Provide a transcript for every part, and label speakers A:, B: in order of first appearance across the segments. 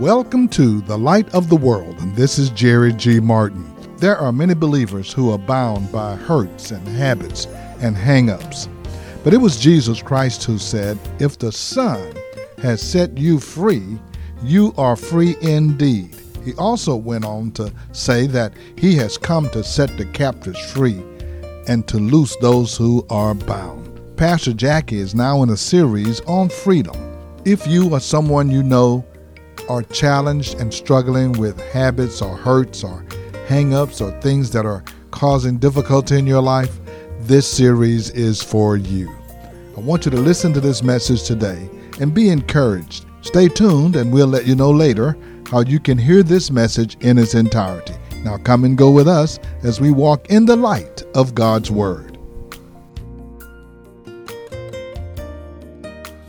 A: Welcome to the Light of the World, and this is Jerry G. Martin. There are many believers who are bound by hurts and habits and hang ups. But it was Jesus Christ who said, If the Son has set you free, you are free indeed. He also went on to say that he has come to set the captives free and to loose those who are bound. Pastor Jackie is now in a series on freedom. If you or someone you know are challenged and struggling with habits or hurts or hang ups or things that are causing difficulty in your life, this series is for you. I want you to listen to this message today and be encouraged. Stay tuned, and we'll let you know later how you can hear this message in its entirety. Now, come and go with us as we walk in the light of God's Word.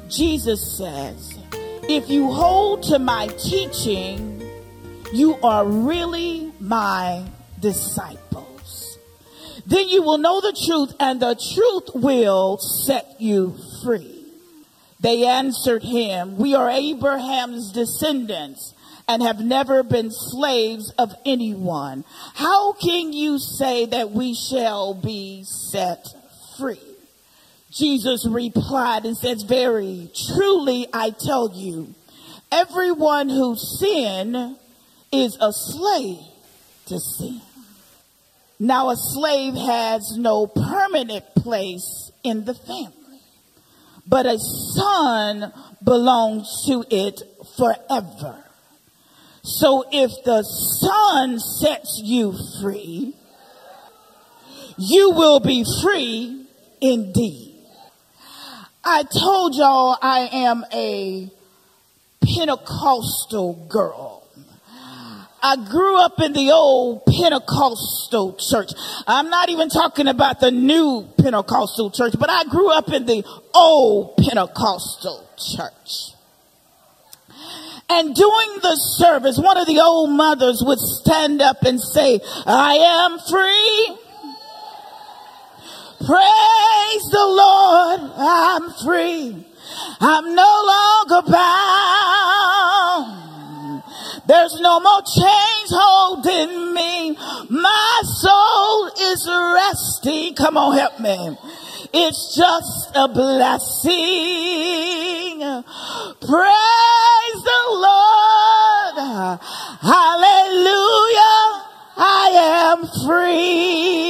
B: Jesus says, If you hold to my teaching, you are really my disciples. Then you will know the truth, and the truth will set you free. They answered him, We are Abraham's descendants and have never been slaves of anyone. How can you say that we shall be set free? Jesus replied and says, Very truly I tell you, everyone who sin is a slave to sin. Now a slave has no permanent place in the family, but a son belongs to it forever. So if the son sets you free, you will be free indeed. I told y'all I am a Pentecostal girl. I grew up in the old Pentecostal church. I'm not even talking about the new Pentecostal church, but I grew up in the old Pentecostal church. And during the service, one of the old mothers would stand up and say, I am free. Praise the Lord, I'm free. I'm no longer bound. There's no more chains holding me. My soul is resting. Come on, help me. It's just a blessing. Praise the Lord. Hallelujah. I am free.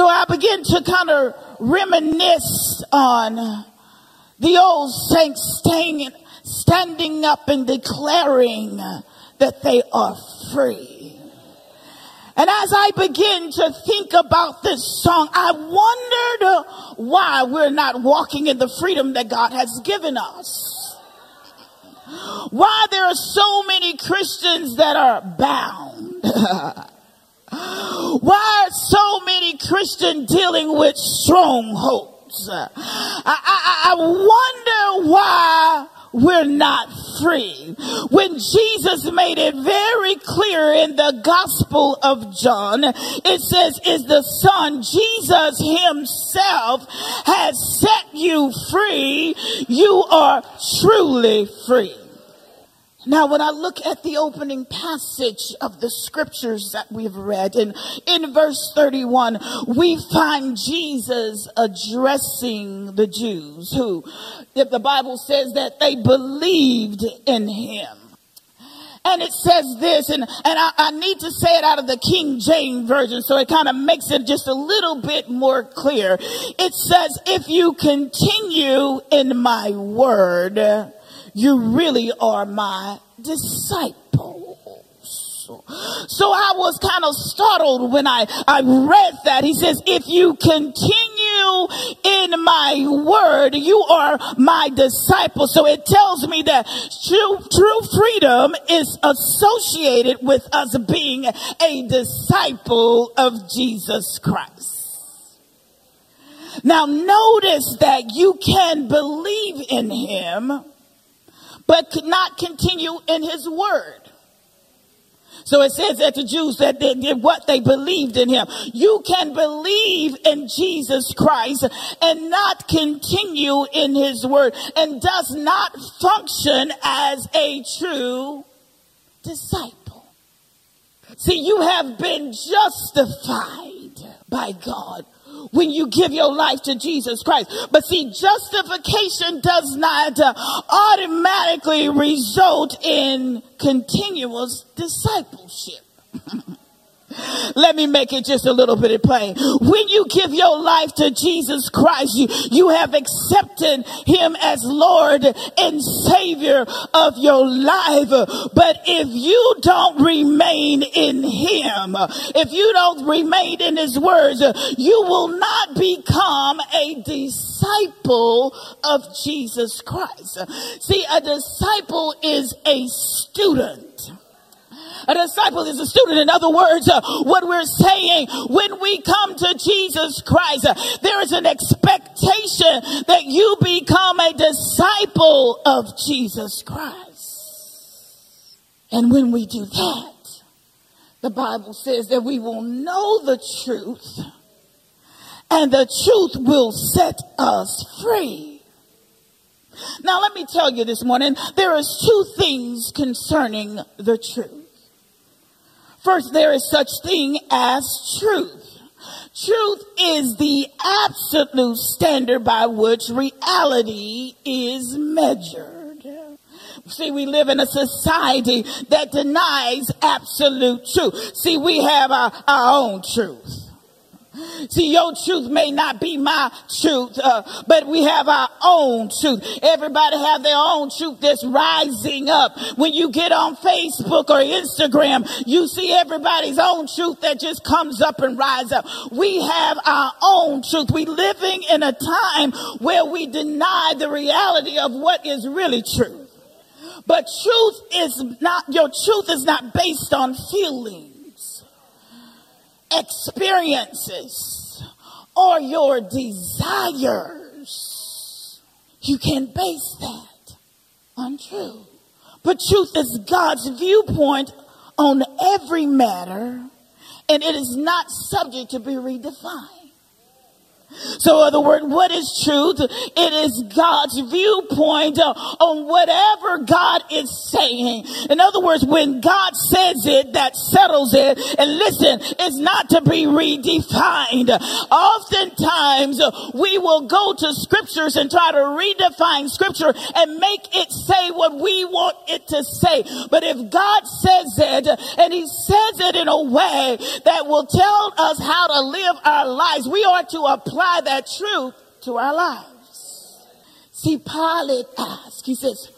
B: So I begin to kind of reminisce on the old saints standing up and declaring that they are free. And as I begin to think about this song, I wondered uh, why we're not walking in the freedom that God has given us. Why there are so many Christians that are bound. why are so many Christians dealing with strongholds? I, I, I wonder why we're not free. When Jesus made it very clear in the Gospel of John, it says, is the Son, Jesus himself has set you free. You are truly free. Now, when I look at the opening passage of the scriptures that we've read, and in verse 31, we find Jesus addressing the Jews who, if the Bible says that they believed in him. And it says this, and, and I, I need to say it out of the King James Version so it kind of makes it just a little bit more clear. It says, if you continue in my word, you really are my disciples. So I was kind of startled when I, I read that. He says, if you continue in my word, you are my disciple. So it tells me that true, true freedom is associated with us being a disciple of Jesus Christ. Now notice that you can believe in him but could not continue in his word. So it says that the Jews that they did what they believed in him. You can believe in Jesus Christ and not continue in his word and does not function as a true disciple. See, you have been justified by God when you give your life to Jesus Christ. But see, justification does not uh, automatically result in continuous discipleship. Let me make it just a little bit plain. When you give your life to Jesus Christ, you, you have accepted him as Lord and Savior of your life. But if you don't remain in him, if you don't remain in his words, you will not become a disciple of Jesus Christ. See, a disciple is a student. A disciple is a student. In other words, uh, what we're saying when we come to Jesus Christ, uh, there is an expectation that you become a disciple of Jesus Christ. And when we do that, the Bible says that we will know the truth and the truth will set us free. Now let me tell you this morning, there is two things concerning the truth. First, there is such thing as truth. Truth is the absolute standard by which reality is measured. See, we live in a society that denies absolute truth. See, we have our, our own truth. See, your truth may not be my truth, uh, but we have our own truth. Everybody have their own truth that's rising up. When you get on Facebook or Instagram, you see everybody's own truth that just comes up and rise up. We have our own truth. We living in a time where we deny the reality of what is really true. But truth is not, your truth is not based on feelings experiences or your desires. You can base that on truth. But truth is God's viewpoint on every matter, and it is not subject to be redefined. So, in other words, what is truth? It is God's viewpoint on whatever God is saying. In other words, when God says it, that settles it. And listen, it's not to be redefined. Oftentimes, we will go to scriptures and try to redefine scripture and make it say what we want it to say. But if God says it, and He says it in a way that will tell us how to live our lives, we are to apply apply that truth to our lives. See, Pilate asked, he says,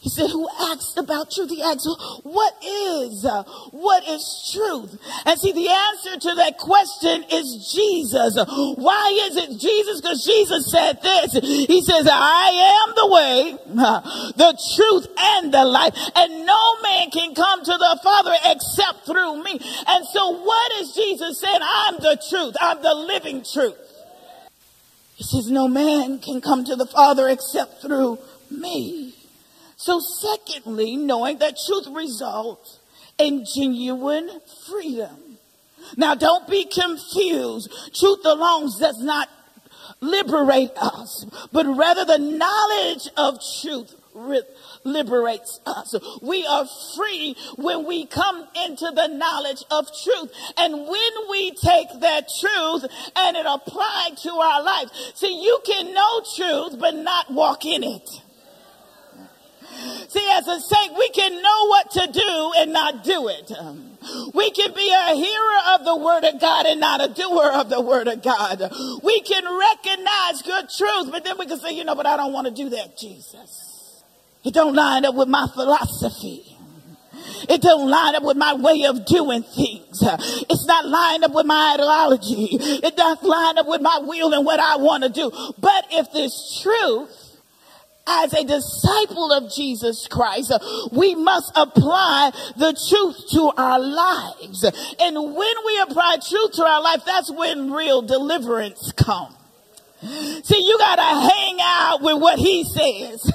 B: he said, who asked about truth? He asked, what is, uh, what is truth? And see, the answer to that question is Jesus. Why is it Jesus? Because Jesus said this. He says, I am the way, the truth, and the life. And no man can come to the Father except through me. And so what is Jesus saying? I'm the truth. I'm the living truth. He says, no man can come to the Father except through me. So secondly, knowing that truth results in genuine freedom. Now don't be confused. Truth alone does not liberate us, but rather the knowledge of truth liberates us. We are free when we come into the knowledge of truth. And when we take that truth and it applied to our life. See, you can know truth, but not walk in it. See, as a saint, we can know what to do and not do it. We can be a hearer of the word of God and not a doer of the word of God. We can recognize good truth, but then we can say, you know, but I don't want to do that, Jesus. It don't line up with my philosophy. It don't line up with my way of doing things. It's not lined up with my ideology. It doesn't line up with my will and what I want to do. But if this truth, as a disciple of Jesus Christ, we must apply the truth to our lives. And when we apply truth to our life, that's when real deliverance comes. See, you gotta hang out with what he says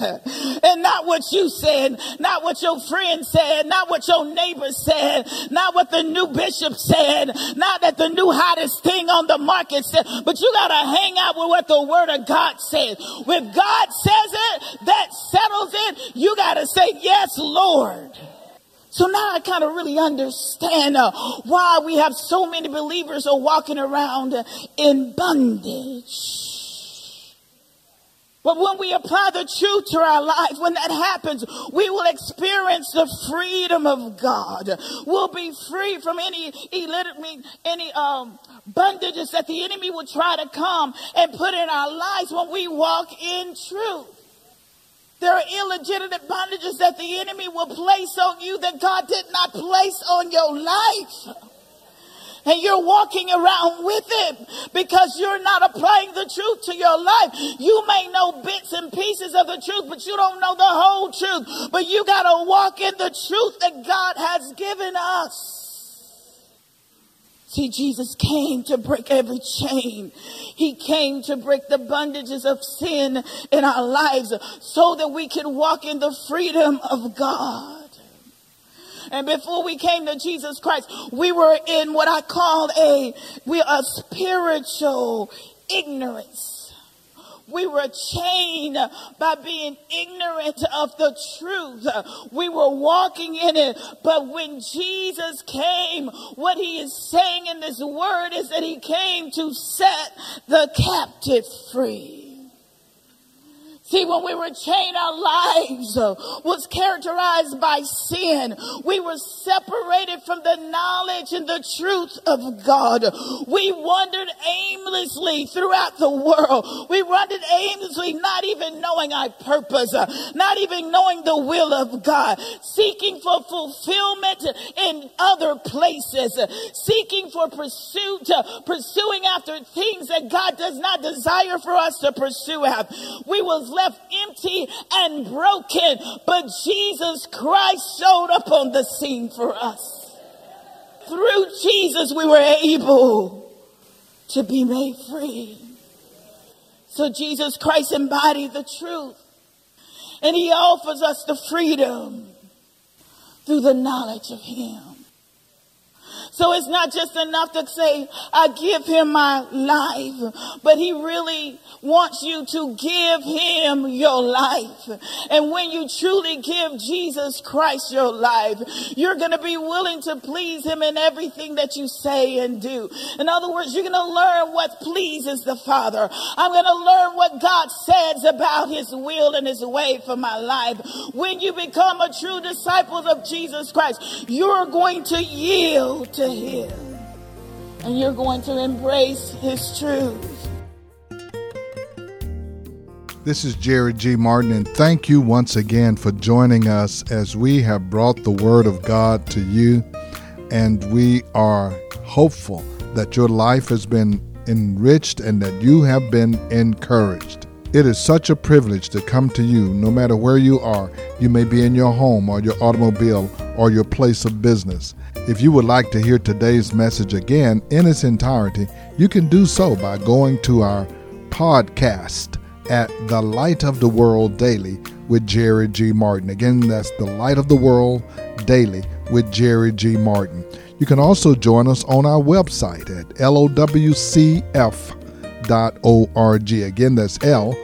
B: and not what you said, not what your friend said, not what your neighbor said, not what the new bishop said, not that the new hottest thing on the market said, but you got to hang out with what the word of God says. If God says it, that settles it. You got to say, yes, Lord. So now I kind of really understand uh, why we have so many believers are walking around in bondage. But when we apply the truth to our life, when that happens, we will experience the freedom of God. We'll be free from any any um, bondages that the enemy will try to come and put in our lives when we walk in truth. There are illegitimate bondages that the enemy will place on you that God did not place on your life and you're walking around with it because you're not applying the truth to your life. You may know bits and pieces of the truth, but you don't know the whole truth. But you got to walk in the truth that God has given us. See, Jesus came to break every chain. He came to break the bondages of sin in our lives so that we can walk in the freedom of God. And before we came to Jesus Christ, we were in what I call a, we a spiritual ignorance. We were chained by being ignorant of the truth. We were walking in it. But when Jesus came, what he is saying in this word is that he came to set the captive free. See, when we were chained, our lives uh, was characterized by sin. We were separated from the knowledge and the truth of God. We wandered aimlessly throughout the world. We wandered aimlessly, not even knowing our purpose, uh, not even knowing the will of God, seeking for fulfillment in other places, uh, seeking for pursuit, pursuing after things that God does not desire for us to pursue. We was left left empty and broken, but Jesus Christ showed up on the scene for us. Through Jesus, we were able to be made free. So Jesus Christ embodied the truth. And he offers us the freedom through the knowledge of him. So it's not just enough to say, I give him my life, but he really wants you to give him your life. And when you truly give Jesus Christ your life, you're going to be willing to please him in everything that you say and do. In other words, you're going to learn what pleases the Father. I'm going to learn what God says about his will and his way for my life. When you become a true disciple of Jesus Christ, you're going to yield to him and you're going to embrace his truth.
A: This is Jerry G. Martin, and thank you once again for joining us as we have brought the Word of God to you. And we are hopeful that your life has been enriched and that you have been encouraged. It is such a privilege to come to you no matter where you are. You may be in your home or your automobile or your place of business. If you would like to hear today's message again in its entirety, you can do so by going to our podcast at The Light of the World Daily with Jerry G. Martin. Again, that's The Light of the World Daily with Jerry G. Martin. You can also join us on our website at lowcf.org. Again, that's lowcf.org.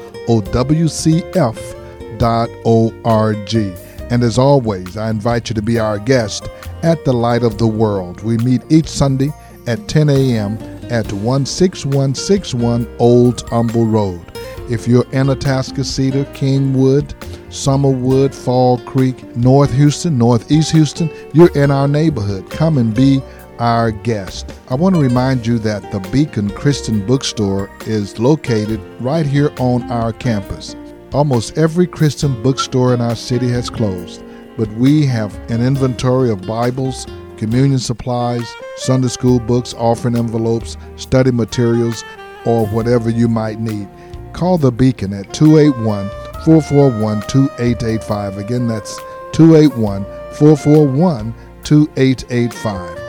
A: And as always, I invite you to be our guest at the Light of the World. We meet each Sunday at 10 a.m. at 16161 Old Humble Road. If you're in Cedar, Kingwood, Summerwood, Fall Creek, North Houston, Northeast Houston, you're in our neighborhood. Come and be our guest. I want to remind you that the Beacon Christian Bookstore is located right here on our campus. Almost every Christian bookstore in our city has closed, but we have an inventory of Bibles, communion supplies, Sunday school books, offering envelopes, study materials, or whatever you might need. Call the Beacon at 281 441 2885. Again, that's 281 441 2885.